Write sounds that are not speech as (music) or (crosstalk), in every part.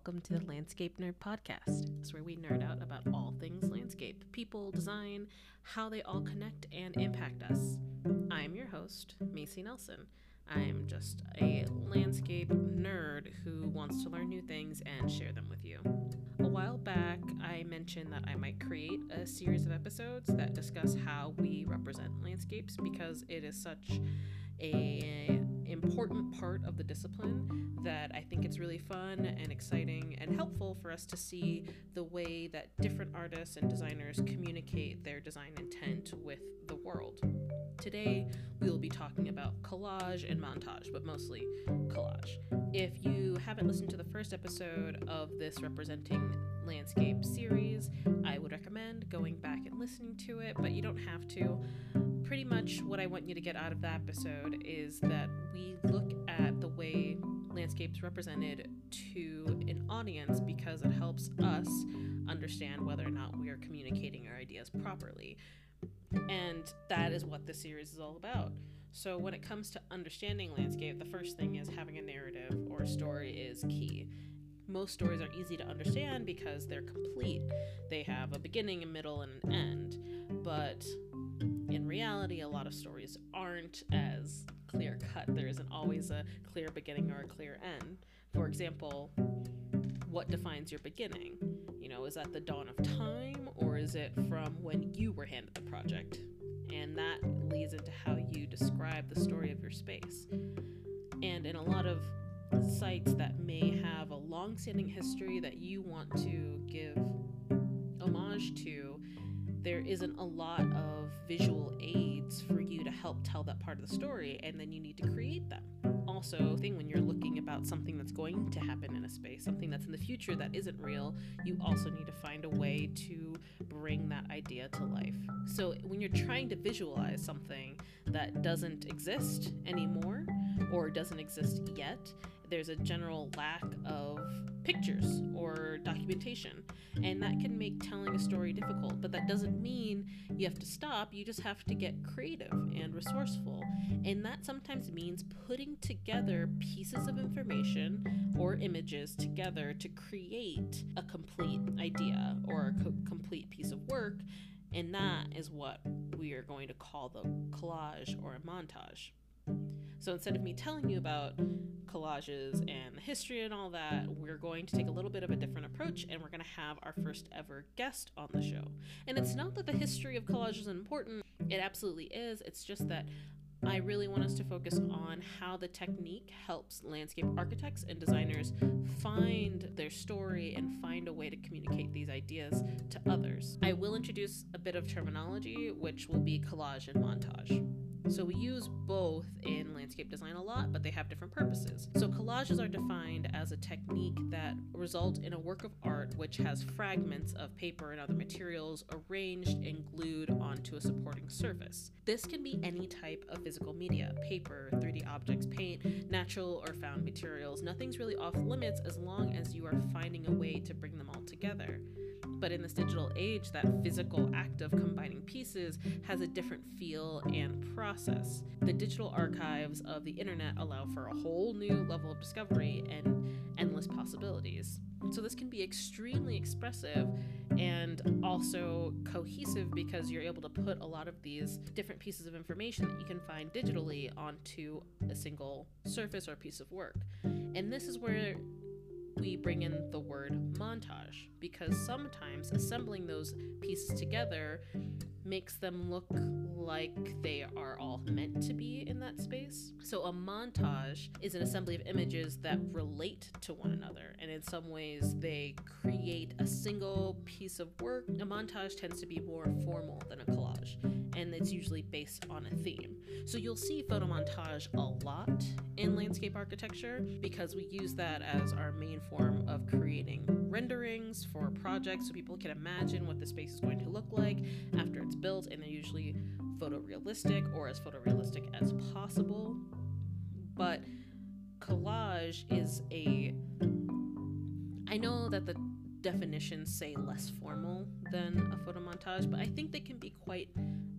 welcome to the Landscape Nerd Podcast. It's where we nerd out about all things landscape, people, design, how they all connect and impact us. I'm your host, Macy Nelson. I'm just a landscape nerd who wants to learn new things and share them with you. A while back, I mentioned that I might create a series of episodes that discuss how we represent landscapes because it is such a important part of the discipline that I think it's really fun and exciting and helpful for us to see the way that different artists and designers communicate their design intent with the world. Today, we will be talking about collage and montage, but mostly collage. If you haven't listened to the first episode of this Representing Landscape series, I would recommend going back and listening to it, but you don't have to pretty much what I want you to get out of that episode is that we look at the way landscapes represented to an audience because it helps us understand whether or not we are communicating our ideas properly. And that is what this series is all about. So, when it comes to understanding landscape, the first thing is having a narrative or a story is key. Most stories are easy to understand because they're complete. They have a beginning, a middle, and an end. But in reality, a lot of stories aren't as clear cut. There isn't always a clear beginning or a clear end. For example, what defines your beginning? You know, is that the dawn of time or is it from when you were handed the project? And that leads into how you describe the story of your space. And in a lot of sites that may have a long standing history that you want to give homage to, there isn't a lot of visual aids for you to help tell that part of the story, and then you need to create them. Also, thing when you're looking about something that's going to happen in a space, something that's in the future that isn't real, you also need to find a way to bring that idea to life. So, when you're trying to visualize something that doesn't exist anymore or doesn't exist yet, there's a general lack of pictures or documentation. And that can make telling a story difficult, but that doesn't mean you have to stop. You just have to get creative and resourceful. And that sometimes means putting together pieces of information or images together to create a complete idea or a co- complete piece of work. And that is what we are going to call the collage or a montage. So instead of me telling you about collages and the history and all that, we're going to take a little bit of a different approach and we're going to have our first ever guest on the show. And it's not that the history of collage is important, it absolutely is. It's just that I really want us to focus on how the technique helps landscape architects and designers find their story and find a way to communicate these ideas to others. I will introduce a bit of terminology, which will be collage and montage. So we use both in landscape design a lot, but they have different purposes. So collages are defined as a technique that result in a work of art which has fragments of paper and other materials arranged and glued onto a supporting surface. This can be any type of physical media, paper, 3D objects, paint, natural or found materials. Nothing's really off limits as long as you are finding a way to bring them all together. But in this digital age, that physical act of combining pieces has a different feel and process. The digital archives of the internet allow for a whole new level of discovery and endless possibilities. So, this can be extremely expressive and also cohesive because you're able to put a lot of these different pieces of information that you can find digitally onto a single surface or piece of work. And this is where we bring in the word montage because sometimes assembling those pieces together makes them look like they are all meant to be in that space. So, a montage is an assembly of images that relate to one another, and in some ways, they create a single piece of work. A montage tends to be more formal than a collage, and it's usually based on a theme. So, you'll see photo montage a lot in landscape architecture because we use that as our main form of creating renderings for projects so people can imagine what the space is going to look like after it's built, and they're usually photorealistic or as photorealistic as possible. But collage is a. I know that the definitions say less formal than a photo montage, but I think they can be quite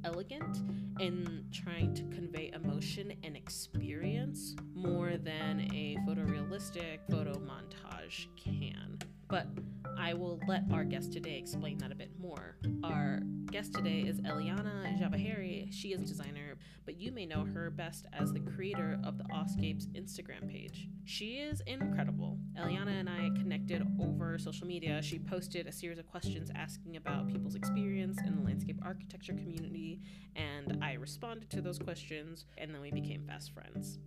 elegant in trying to convey emotion and experience more than a photorealistic photo montage can. But I will let our guest today explain that a bit more. Our guest today is Eliana Javaheri. She is a designer, but you may know her best as the creator of the Oscapes Instagram page. She is incredible. Eliana and I connected over social media. She posted a series of questions asking about people's experience in the landscape architecture community, and I responded to those questions, and then we became fast friends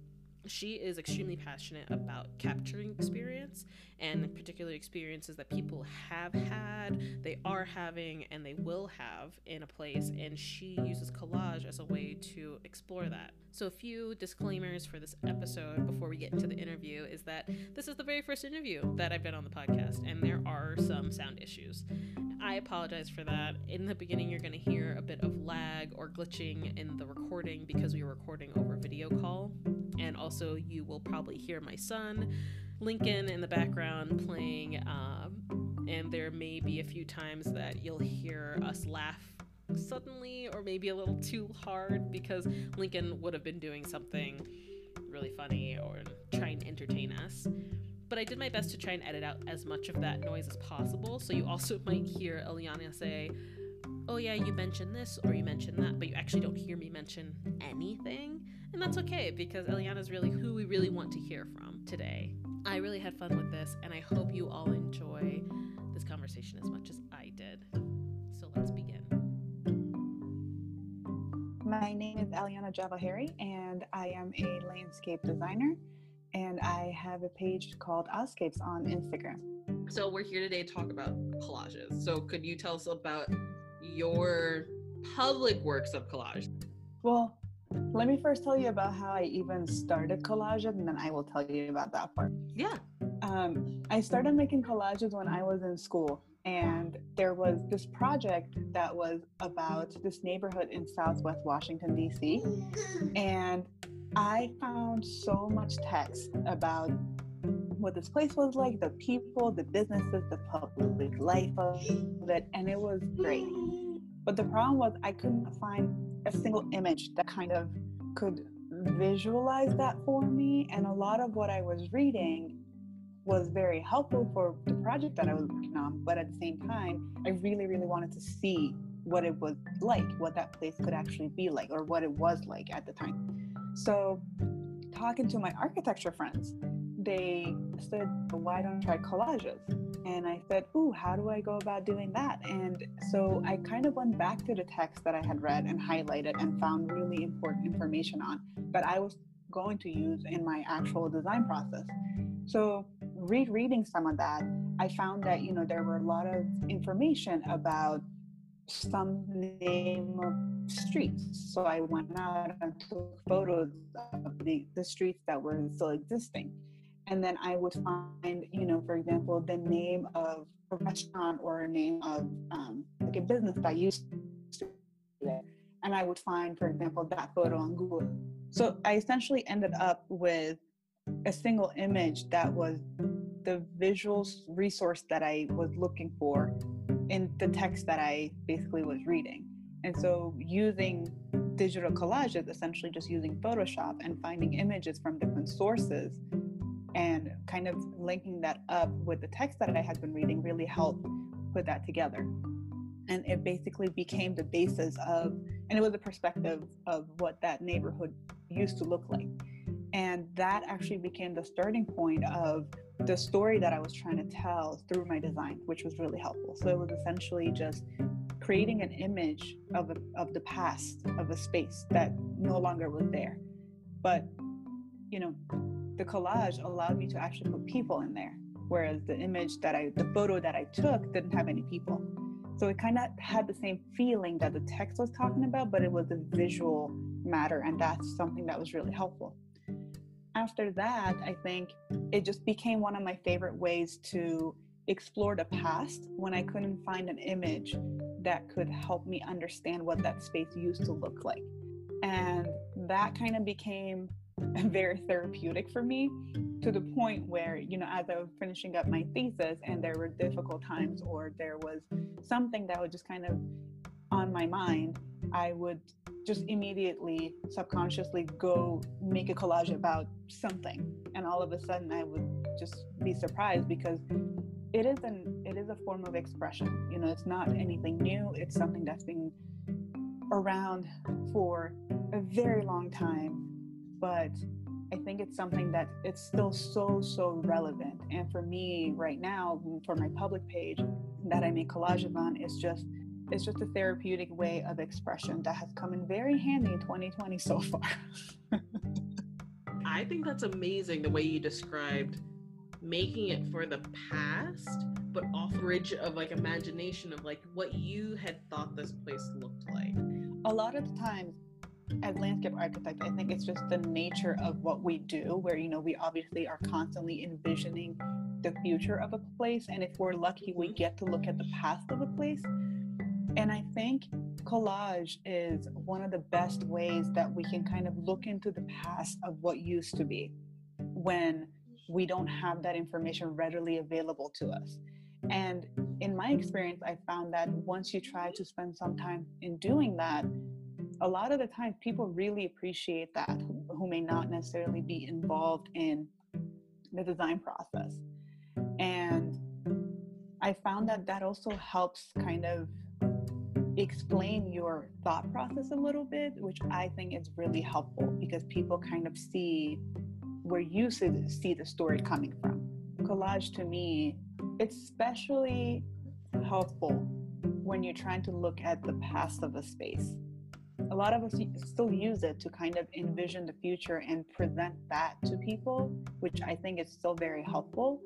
she is extremely passionate about capturing experience and particular experiences that people have had, they are having, and they will have in a place. And she uses collage as a way to explore that. So, a few disclaimers for this episode before we get into the interview is that this is the very first interview that I've done on the podcast, and there are some sound issues. I apologize for that. In the beginning, you're going to hear a bit of lag or glitching in the recording because we were recording over video call. And also, you will probably hear my son, Lincoln, in the background playing. Um, and there may be a few times that you'll hear us laugh suddenly or maybe a little too hard because Lincoln would have been doing something really funny or trying to entertain us but I did my best to try and edit out as much of that noise as possible. So you also (laughs) might hear Eliana say, Oh, yeah, you mentioned this or you mentioned that, but you actually don't hear me mention anything. And that's okay because Eliana is really who we really want to hear from today. I really had fun with this, and I hope you all enjoy this conversation as much as I did. So let's begin. My name is Eliana Javaheri, and I am a landscape designer and I have a page called Oscapes on Instagram. So we're here today to talk about collages. So could you tell us about your public works of collage? Well, let me first tell you about how I even started collages, and then I will tell you about that part. Yeah. Um, I started making collages when I was in school, and there was this project that was about this neighborhood in Southwest Washington, D.C. And I found so much text about what this place was like, the people, the businesses, the public life of it, and it was great. But the problem was I couldn't find a single image that kind of could visualize that for me. And a lot of what I was reading was very helpful for the project that I was working on. But at the same time, I really, really wanted to see what it was like, what that place could actually be like, or what it was like at the time. So, talking to my architecture friends, they said, Why don't you try collages? And I said, Ooh, how do I go about doing that? And so I kind of went back to the text that I had read and highlighted and found really important information on that I was going to use in my actual design process. So, rereading some of that, I found that, you know, there were a lot of information about some name of streets. So I went out and took photos of the, the streets that were still existing. And then I would find, you know, for example, the name of a restaurant or a name of um, like a business that I used to. And I would find, for example, that photo on Google. So I essentially ended up with a single image that was the visual resource that I was looking for in the text that I basically was reading. And so using digital collages, essentially just using Photoshop and finding images from different sources and kind of linking that up with the text that I had been reading really helped put that together. And it basically became the basis of, and it was a perspective of what that neighborhood used to look like. And that actually became the starting point of the story that I was trying to tell through my design, which was really helpful. So it was essentially just creating an image of, a, of the past of a space that no longer was there. But, you know, the collage allowed me to actually put people in there, whereas the image that I, the photo that I took didn't have any people. So it kind of had the same feeling that the text was talking about, but it was a visual matter, and that's something that was really helpful after that, I think it just became one of my favorite ways to explore the past when I couldn't find an image that could help me understand what that space used to look like. And that kind of became (laughs) very therapeutic for me to the point where, you know, as I was finishing up my thesis and there were difficult times or there was something that was just kind of on my mind, I would just immediately subconsciously go make a collage about something. And all of a sudden I would just be surprised because it is an it is a form of expression. You know it's not anything new. It's something that's been around for a very long time but I think it's something that it's still so so relevant and for me right now for my public page that I make collages on is just it's just a therapeutic way of expression that has come in very handy in 2020 so far. I think that's amazing the way you described making it for the past, but off bridge of like imagination of like what you had thought this place looked like. A lot of the times as landscape architect, I think it's just the nature of what we do, where you know we obviously are constantly envisioning the future of a place, and if we're lucky, we mm-hmm. get to look at the past of a place. And I think collage is one of the best ways that we can kind of look into the past of what used to be when we don't have that information readily available to us. And in my experience, I found that once you try to spend some time in doing that, a lot of the times people mm-hmm. really appreciate that who may not necessarily be involved in the design process. And I found that that also helps kind of explain your thought process a little bit, which I think is really helpful because people kind of see where you see the story coming from. Collage to me, it's especially helpful when you're trying to look at the past of a space. A lot of us still use it to kind of envision the future and present that to people, which I think is still very helpful.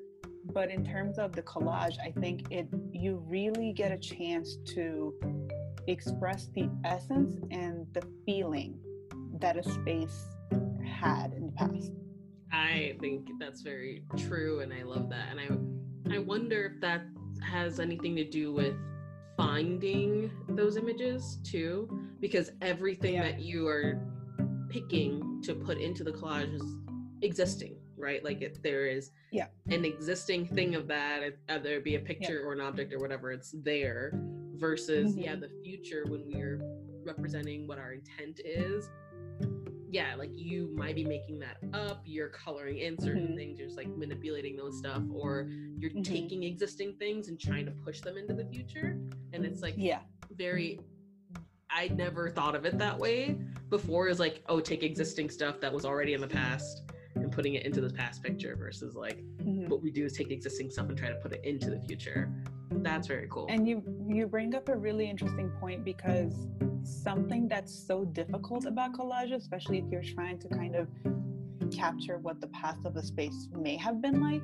But in terms of the collage, I think it you really get a chance to express the essence and the feeling that a space had in the past. I think that's very true and I love that. And I I wonder if that has anything to do with finding those images too because everything yeah. that you are picking to put into the collage is existing right like if there is yeah an existing thing of that whether it be a picture yeah. or an object or whatever it's there versus mm-hmm. yeah the future when we're representing what our intent is yeah like you might be making that up you're coloring in certain mm-hmm. things you're just like manipulating those stuff or you're mm-hmm. taking existing things and trying to push them into the future and it's like yeah very i never thought of it that way before is like oh take existing stuff that was already in the past and putting it into the past picture versus like mm-hmm. what we do is take existing stuff and try to put it into the future that's very cool and you you bring up a really interesting point because something that's so difficult about collage especially if you're trying to kind of capture what the past of the space may have been like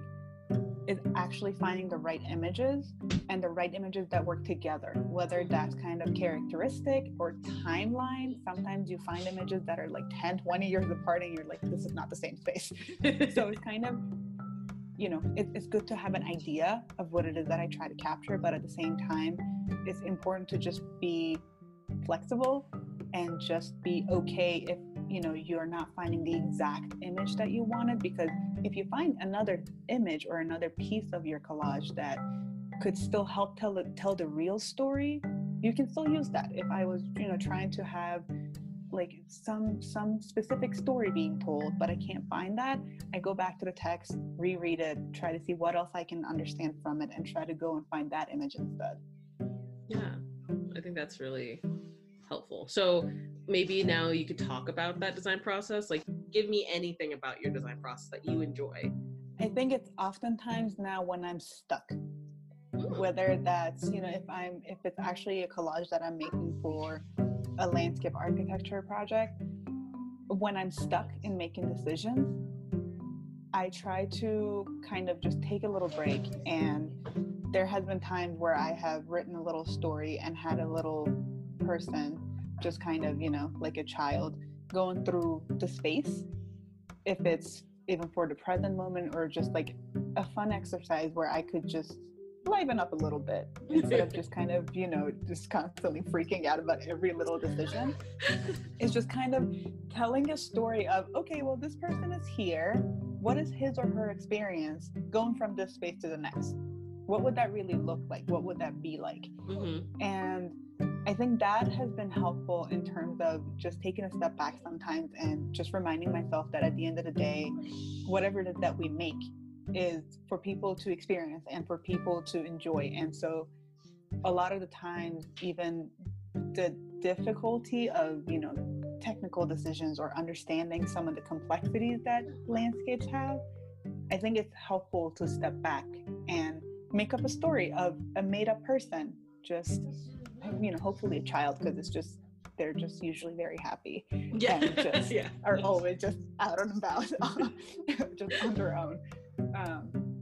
is actually finding the right images and the right images that work together, whether that's kind of characteristic or timeline. Sometimes you find images that are like 10, 20 years apart and you're like, this is not the same space. (laughs) so it's kind of, you know, it, it's good to have an idea of what it is that I try to capture, but at the same time, it's important to just be flexible and just be okay if you know you're not finding the exact image that you wanted because if you find another image or another piece of your collage that could still help tell tell the real story you can still use that. If i was you know trying to have like some some specific story being told but i can't find that i go back to the text reread it try to see what else i can understand from it and try to go and find that image instead. Yeah i think that's really helpful. So maybe now you could talk about that design process. Like, give me anything about your design process that you enjoy. I think it's oftentimes now when I'm stuck, hmm. whether that's you know if I'm if it's actually a collage that I'm making for a landscape architecture project. When I'm stuck in making decisions, I try to kind of just take a little break and there has been times where I have written a little story and had a little person just kind of you know like a child going through the space if it's even for the present moment or just like a fun exercise where i could just liven up a little bit (laughs) instead of just kind of you know just constantly freaking out about every little decision it's just kind of telling a story of okay well this person is here. What is his or her experience going from this space to the next? What would that really look like? What would that be like? Mm-hmm. and I think that has been helpful in terms of just taking a step back sometimes and just reminding myself that at the end of the day, whatever it is that we make is for people to experience and for people to enjoy. And so a lot of the times, even the difficulty of, you know, technical decisions or understanding some of the complexities that landscapes have, I think it's helpful to step back and make up a story of a made up person just you know hopefully a child because it's just they're just usually very happy (laughs) yeah. and just (laughs) yeah. are always just out and about (laughs) just on their own. Um,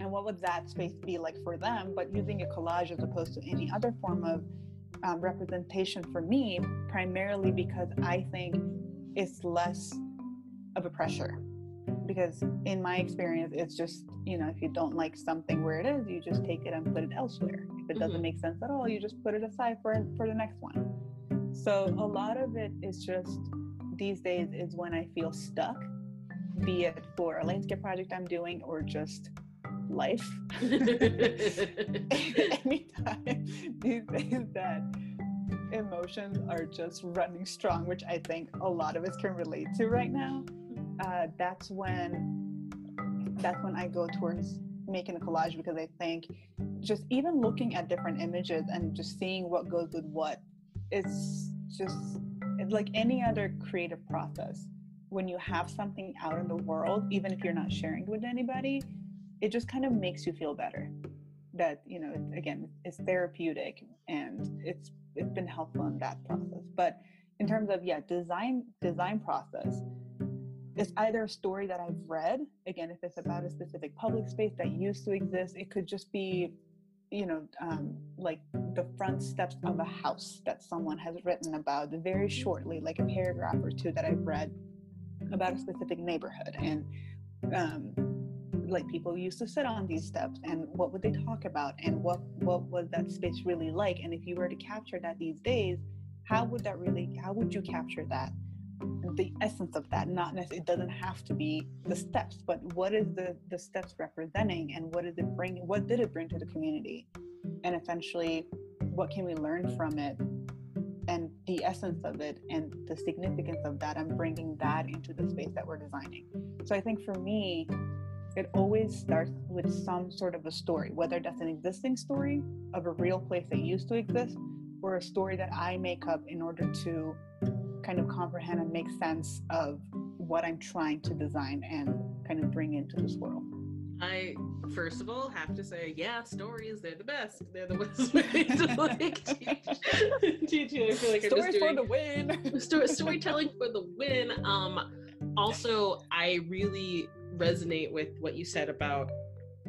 and what would that space be like for them? But using a collage as opposed to any other form of um, representation for me primarily because i think it's less of a pressure because in my experience it's just you know if you don't like something where it is you just take it and put it elsewhere. If it doesn't Mhm. make sense at all you just put it aside for for the next one. So a lot of it is just these days is when i feel stuck be it for a landscape project i'm doing or just life. (laughs) (laughs) Anytime these days that emotions are just running strong which i think a lot of us can relate to right now uh, that's when that's when I go towards making a collage because I think just even looking at different images and just seeing what goes with what it's just it's like any other creative process. When you have something out in the world even if you're not sharing with anybody it just kind of makes you feel better. That you know again it's therapeutic and it's it's been helpful in that process. But in terms of yeah design design process it's either a story that I've read, again, if it's about a specific public space that used to exist, it could just be, you know, um, like the front steps of a house that someone has written about very shortly, like a paragraph or two that I've read about a specific neighborhood. And um, like people used to sit on these steps and what would they talk about? And what what was that space really like? And if you were to capture that these days how would that really how would you capture that the essence of that not necessarily it doesn't have to be the steps but what is the the steps representing and what is it bringing what did it bring to the community? And essentially what can we learn from it? And the essence of it and the significance of that and bringing that into the space that we're designing. So i think for me it always starts with some sort of a story whether that's an existing story of a real place that used to exist or a story that i make up in order to kind of comprehend and make sense of what I'm trying to design and kind of bring into this world. I first of all have to say, yeah, stories, they're the best. They're the best (laughs) way to like teach. (laughs) teach you. I feel like I'm Stories just for the win. (laughs) story, storytelling for the win. Um also I really resonate with what you said about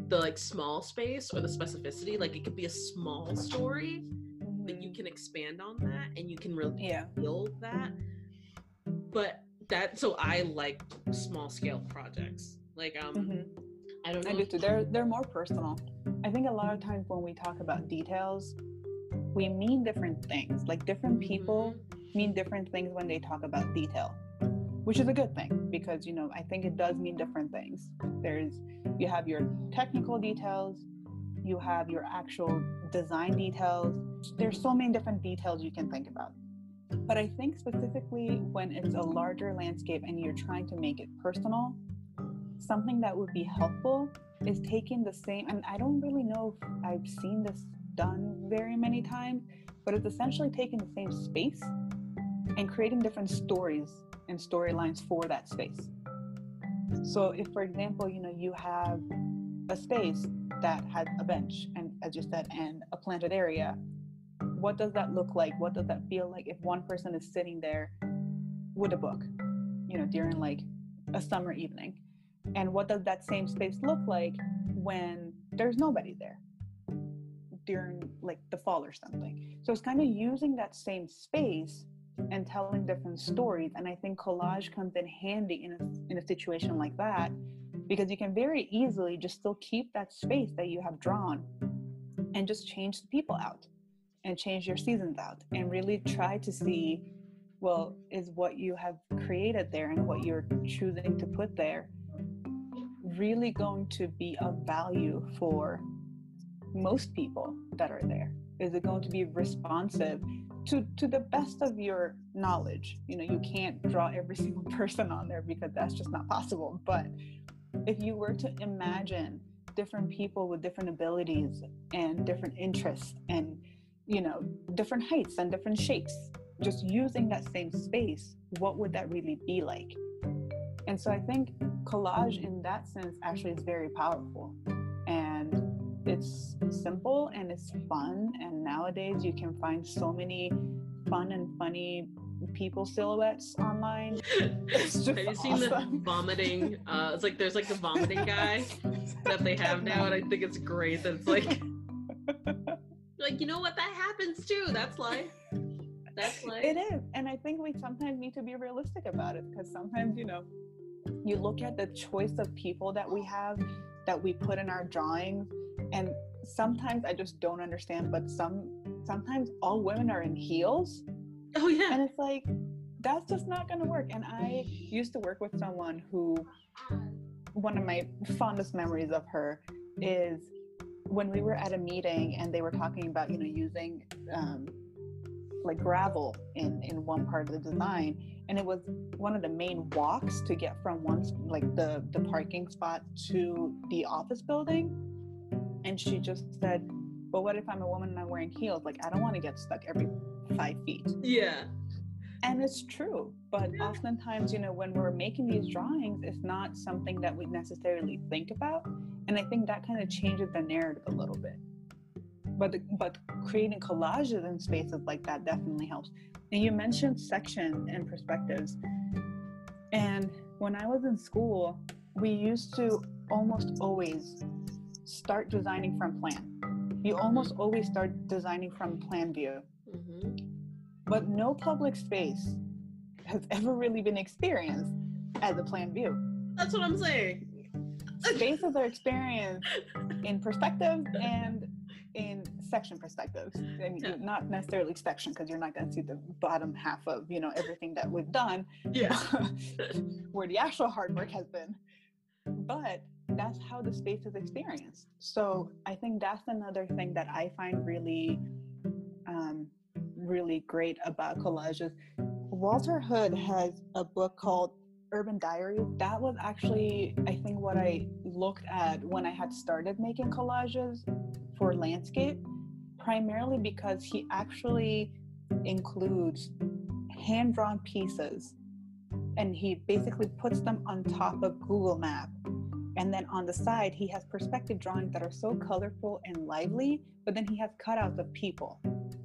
the like small space or the specificity. Like it could be a small story, but you can expand on that and you can really yeah. feel that. But that so I like small scale projects. Like um Mhm. I don't know. I do too. They're they're more personal. I think a lot of times when we talk about details, we mean different things. Like different people mean different things when they talk about detail, which is a good thing because you know I think it does mean different things. There's you have your technical details, you have your actual design details. There's so many different details you can think about. But I think specifically when it's a larger landscape and you're trying to make it personal, something that would be helpful is taking the same, and I don't really know if I've seen this done very many times, but it's essentially taking the same space and creating different stories and storylines for that space. So if for example, you know, you have a space that has a bench and as you said, and a planted area, what does that look like? What does that feel like if one person is sitting there with a book, you know, during like a summer evening? And what does that same space look like when there's nobody there during like the fall or something? So it's kind of using that same space and telling different stories. And I think collage comes in handy in a, in a situation like that because you can very easily just still keep that space that you have drawn and just change the people out and change your seasons out and really try to see well is what you have created there and what you're choosing to put there really going to be of value for most people that are there? Is it going to be responsive to to the best of your knowledge? You know you can't draw every (laughs) single person on there because that's just not possible but if you were to imagine different people with different abilities and different interests and you know different heights and different shapes just using that same space what would that really be like and so i think collage in that sense actually is very powerful and it's simple and it's fun and nowadays you can find so many fun and funny people silhouettes online. (laughs) It's just have you seen awesome. the (laughs) vomiting? Uh, it's like there's like the vomiting guy (laughs) that they have now, and I think it's great that it's like, like you know what that happens too. That's life. That's (laughs) life. It is, and I think we sometimes need to be realistic about it because sometimes you know, you look at the choice of people that we have that we put in our drawings, and sometimes I just don't understand. But some sometimes all women are in heels Oh yeah. And it's like that's just not going to work. And I used to work with someone who one of my fondest memories of her is when we were at a meeting and they were talking about you know using um, like gravel in in one part of the design and it was one of the main walks to get from one like the the parking spot to the office building and she just said but what if i'm a woman and i'm wearing heels like i don't want to get stuck every five feet. Yeah. And it's true. But oftentimes, you know, when we're making these drawings, it's not something that we necessarily think about. And I think that kind of changes the narrative a little bit. But but creating collages in spaces like that definitely helps. And you mentioned section and perspectives. And when I was in school, we used to almost always start designing from plan. You almost always start designing from plan view. Mm-hmm. But no public space has (laughs) ever really been experienced as a plan view. That's what I'm saying. Spaces are experienced (laughs) in perspective and in section perspectives. Mean, yeah. not necessarily section because you're not going to see the bottom half of you know everything that we've done. Yeah. (laughs) where the actual hard work has been, but that's how the space is experienced. So I think that's another thing that I find really really great about mm-hmm. collages. Walter Hood has a book called Urban Diary. That was actually, I think, what I looked at when I had started making collages for landscape, primarily because he actually includes hand drawn pieces and he basically puts them on top of Google Map. And then on the side, he has perspective drawings that are so colorful and lively, but then he has cutouts of people.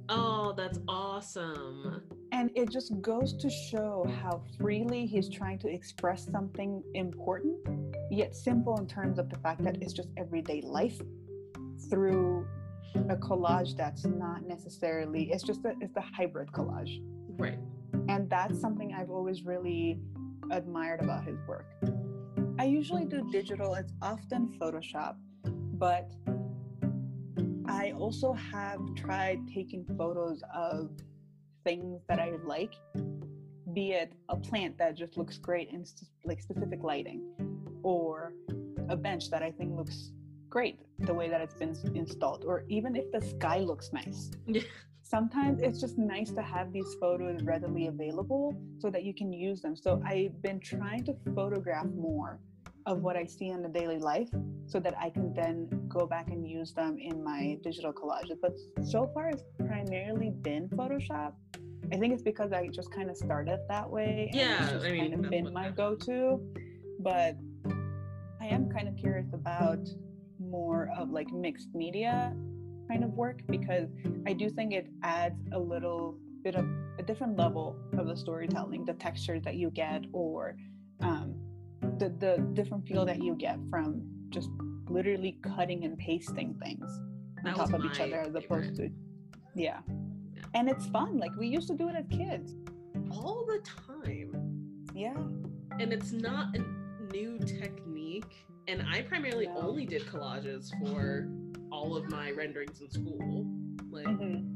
Oh, that's awesome. And it just goes to show how freely he's trying to express something important, yet simple in terms of the fact that it's just everyday life through a collage that's not necessarily it's just a it's a hybrid collage. Right. And that's something I've always really admired about his work. I usually do digital, it's often Photoshop, but I also have tried taking photos of things that I like, be it a plant that just looks great in like specific lighting, or a bench that I think looks great the way that it's been installed, or even if the sky looks nice. Sometimes it's just nice to have these photos readily available so that you can use them. So I've been trying to photograph more of what I see in the daily life so that I can then go back and use them in my digital collages. But so far, it's primarily been Photoshop. I think it's because I just kind of started that way. Yeah, it's I mean, kind of been my go to. But I am kind of curious about more of like mixed media kind of work because I do think it adds a little bit of a different level of the storytelling, the textures that you get, or um, the the different feel that you get from just literally cutting and pasting things on top of each other as opposed to yeah. yeah. And it's fun. Like we used to do it as kids. All the time. Yeah. And it's not a new technique. And I primarily no. only did collages for all of my renderings in school. Like mm-hmm.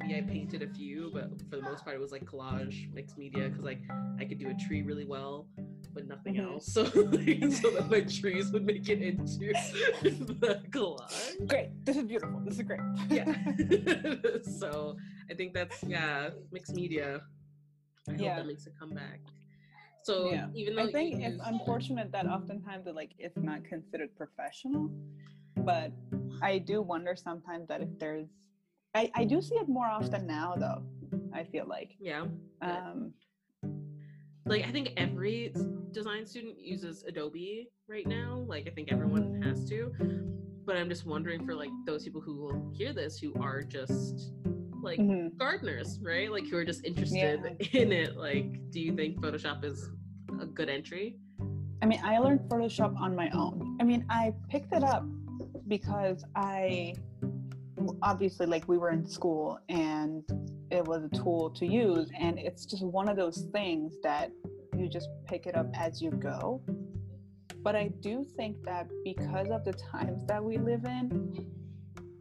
Maybe I painted a few, but for the most part, it was like collage, mixed media, because like I could do a tree really well, but nothing Mhm. else. (laughs) So, like, so that my trees would make it into (laughs) the collage. Great. This is beautiful. This is great. Yeah. (laughs) so I think that's yeah, mixed media. I hope Yeah. that makes a comeback. So Yeah. even though I think it's unfortunate that oftentimes it, like it's not considered professional, but I do wonder sometimes that if there's, I, I do see it more often now though. I feel like, yeah, Yeah. um, like I think every design student uses Adobe right now. Like I think everyone Mhm. has to. But I'm just wondering for like those people who will hear this who are just like mhm. gardeners, right? Like who are just interested (laughs) in it. Like, do you think Photoshop is a good entry? I mean, I learned Photoshop on my own. I mean, I picked it up because I obviously like we were in school and it was a tool to use and it's just one of those things that you just pick it up as you go. But I do think that because of the times that we live in,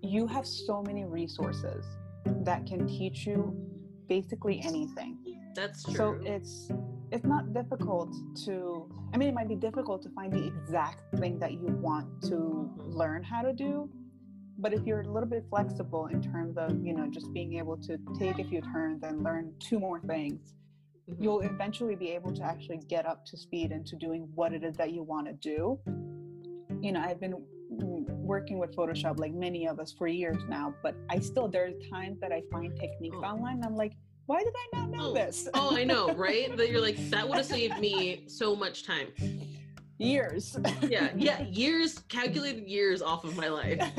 you have so many resources that can teach you basically anything That's true. so it's it's not difficult to i mean it might be difficult to find the exact thing that you want to mm-hmm. learn how to do but if you're a little bit flexible in terms of you know just being able to take a few turns and learn two more things Mhm. you'll eventually be able to actually get up to speed into doing what it is that you want to do you know i've been working with photoshop like many of us for years now but i still there are times that i find techniques Oh. online and i'm like why did i not know Oh. this oh, I know, right? That you're like that would have (laughs) saved me so much time. Years Yeah, yeah, (laughs) years, calculated years off of my life. (laughs)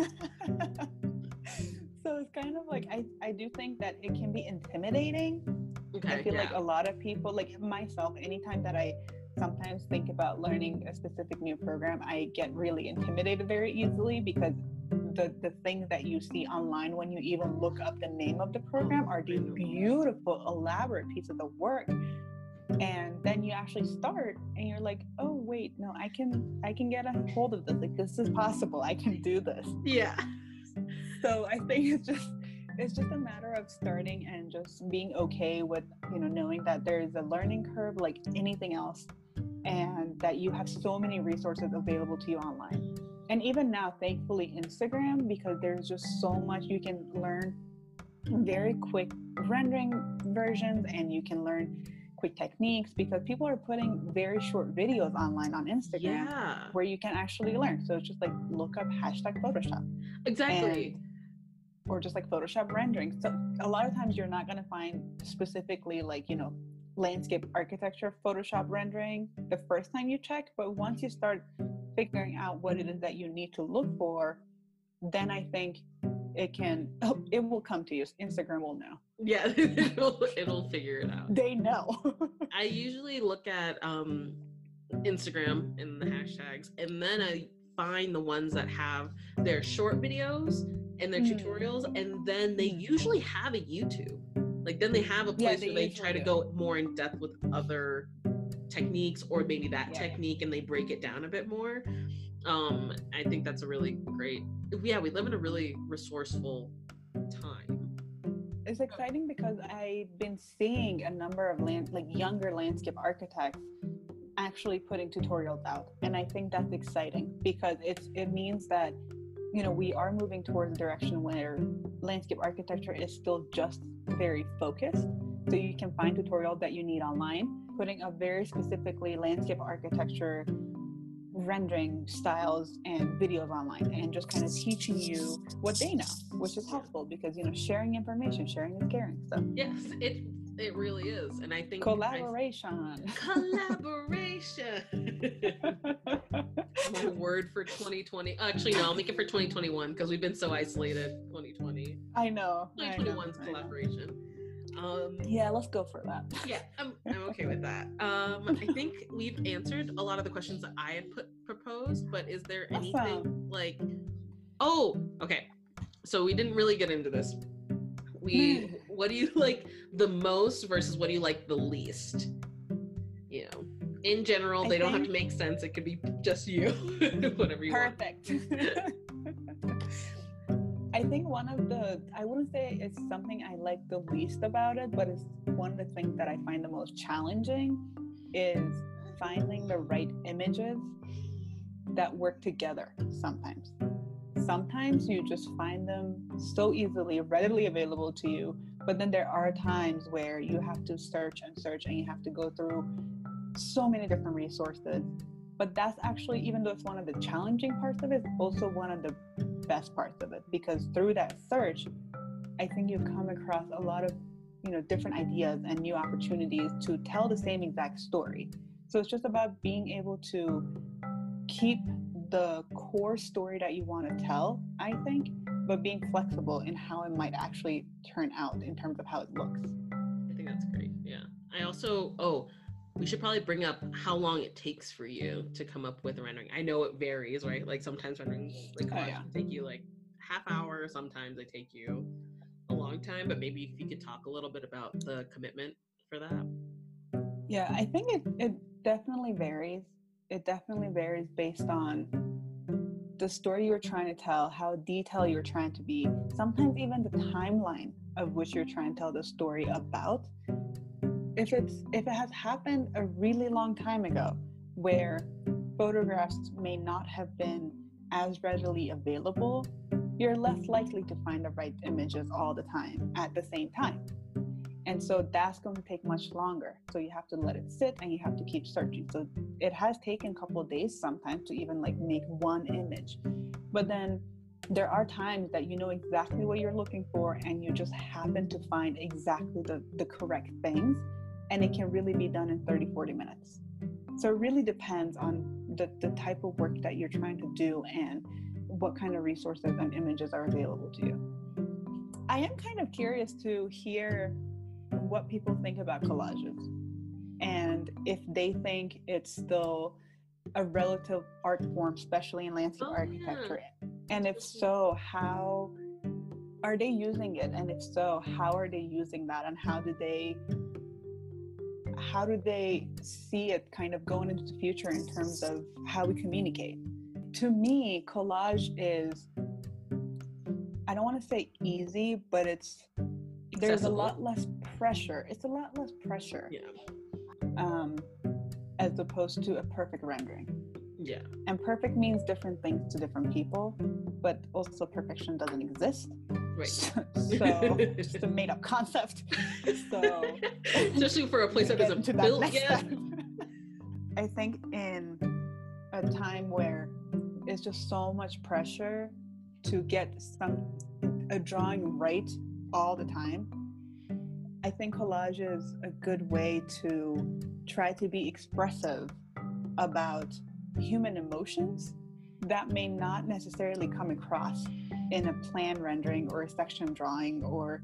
so it's kind of like I, I do think that it can be intimidating Okay, I feel yeah. like a lot of people, like myself, anytime that I sometimes think about learning a specific new program, I get really intimidated very easily because the the things that you see online when you even look up the name of the program are these beautiful, elaborate pieces of work. And then you actually start and you're like, oh wait, no, I can I can get a hold of this. Like this is possible. I can do this yeah. so i think it's just it's just a matter of starting and just being okay with you know knowing that there is a learning curve like anything else and that you have so many resources available to you online and even now thankfully instagram because there's just so much you can learn very quick rendering versions and you can learn quick techniques because people are putting very short videos online on instagram Yeah. where you can actually learn so it's just like look up hashtag photoshop Exactly. or just like Photoshop rendering. So a lot of times you're not going to find specifically like, you know, landscape architecture Photoshop rendering the first time you check, but once you start figuring out what it is that you need to look for, then I think it can (laughs) it will come to you. Instagram will know. Yeah, (laughs) it'll, it'll figure it out. They know. (laughs) I usually look at um, Instagram and the hashtags, and then I find the ones that have their short videos and their Mm. tutorials, and then they usually have a YouTube. Like then they have a Yeah, place they where they try to do. go more in depth with other techniques or maybe that Yeah. technique and they break it down a bit more. Um, I think that's a really great. Yeah, we live in a really resourceful. It's exciting because mm-hmm. I've been seeing a number of land like younger landscape architects actually putting tutorials out and I think that's exciting because it's it means that you know we are moving towards a direction where landscape architecture is still just very focused. So you can find tutorials that you need online putting a very specifically landscape architecture rendering styles and videos online and just kind of teaching you what they know which is helpful because you know sharing information sharing is caring so Yes, it it really is, and I think I- collaboration collaboration. (laughs) My word for 2020. Actually, no, I'll make it for 2021 because we've been so isolated. 2020. i know I know, 2021's I know. collaboration. Um, yeah let's go for that yeah, I'm, I'm okay with that. Um, I think (laughs) we've answered a lot of the questions that I had put proposed, but is there anything Awesome. like? Oh, okay. So we didn't really get into this. We, hmm. what do you (laughs) like the most versus what do you like the least? You know, in general, I they don't have to make sense. It could be just you, (laughs) whatever you want. perfect (laughs) i think one of the I wouldn't say it's something I like the least about it, but it's one of the things that I find the most challenging is finding the right images that work together sometimes. Sometimes you just find them so easily, readily available to you, but then there are times where you have to search and search and you have to go through so many different resources. But that's actually, even though it's one of the challenging parts of it, also one of the best parts of it because through that search, I think you come across a lot of you know different ideas and new opportunities to tell the same exact story. So it's just about being able to keep the core story that you want to tell, I think, but being flexible in how it might actually turn out in terms of how it looks. I think that's great. Yeah. I also, oh, we should probably bring up how long it takes for you to come up with a rendering. I know it varies, right? Like sometimes rendering like Oh, yeah. can take you like half hour, sometimes they take you a long time, but maybe if you could talk a little bit about the commitment for that. Yeah, I think it, it definitely varies. It definitely varies based on the story you're trying to tell, how detailed you're trying to be, sometimes even the timeline of which you're trying to tell the story about. If it's if it has happened a really long time ago where photographs may not have been as readily available, you're less likely to find the right images all the time at the same time. And so that's going to take much longer. So you have to let it sit and you have to keep searching. So it has taken a couple days sometimes to even like make one image. But then there are times that you know exactly what you're looking for and you just happen to find exactly the, the correct things. And it can really be done in 30, 40 minutes. So it really depends on the, the type of work that you're trying to do and what kind of resources and images are available to you. I am kind of curious to hear what people think about collages and if they think it's still a relative art form, especially in landscape Oh, architecture. And if so, how are they using it? And if so, how are they using that? And how do they how do they see it kind of going into the future in terms of how we communicate? To me, collage is I don't want to say easy, but it's there's a lot less pressure. It's a lot less pressure Yeah. um, as opposed to a perfect rendering. Yeah. And perfect means different things to different people, but also perfection doesn't exist. Right. so (laughs) it's just a made up concept. So (laughs) Especially for a place that isn't built yet. I think in a time where it's just so much pressure to get some a drawing right all the time, I think collage is a good way to try to be expressive about human emotions that may not necessarily come across in a plan rendering or a section drawing or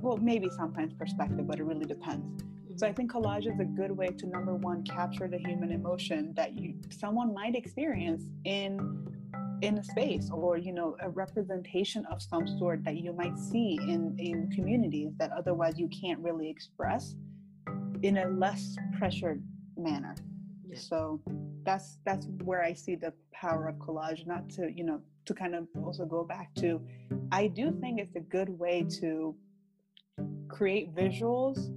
well maybe sometimes perspective but it really depends. So I think collage is a good way to number one capture the human emotion that you someone might experience in in a space or you know a representation of some sort that you might see in in communities that otherwise you can't really express in a less pressured manner. Yeah. So that's that's where I see the power of collage. Not to you know to kind of also go back to, I do think it's a good way to create visuals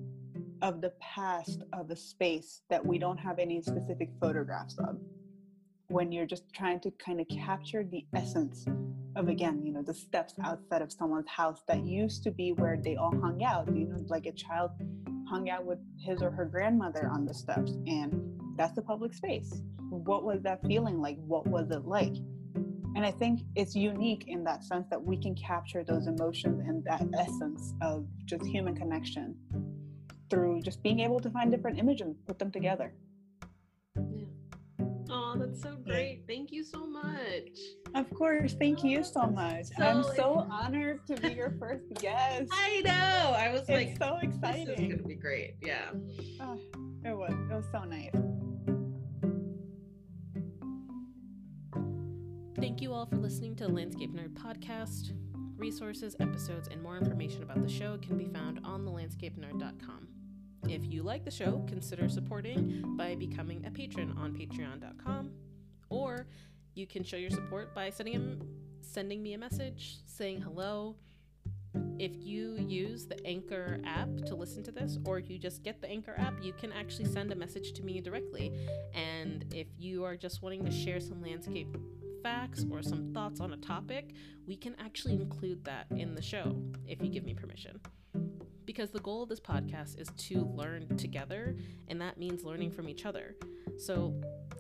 of the past of a space that we don't have any specific photographs of when you're just trying to kind of capture the essence of again you know the steps outside of someone's house that used to be where they all hung out you know like a child hung out with his or her grandmother on the steps and that's a public space. What was that feeling like? What was it like? And i think it's unique in that sense that we can capture those emotions and that essence of just human connection through just being able to find different images and put them together Oh, that's so great. Thank you so much. Of course, thank you so oh, much. I'm So so honored to be your first (laughs) guest. I know. I was like, It's so this is gonna be great. Yeah. Oh, it was. It was so nice. Thank you all for listening to the Landscape Nerd podcast. Resources, episodes, and more information about the show can be found on thelandscapenerd.com. If you like the show, consider supporting by becoming a patron on patreon.com, or you can show your support by sending sending me a message, saying hello. If you use the Anchor app to listen to this, or you just get the Anchor app, you can actually send a message to me directly. And if you are just wanting to share some landscape facts or some thoughts on a topic, we can actually include that in the show if you give me permission. Because the goal of this podcast is to learn together, and that means learning from each other. So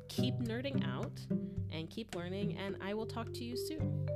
keep nerding out and keep learning, and I will talk to you soon.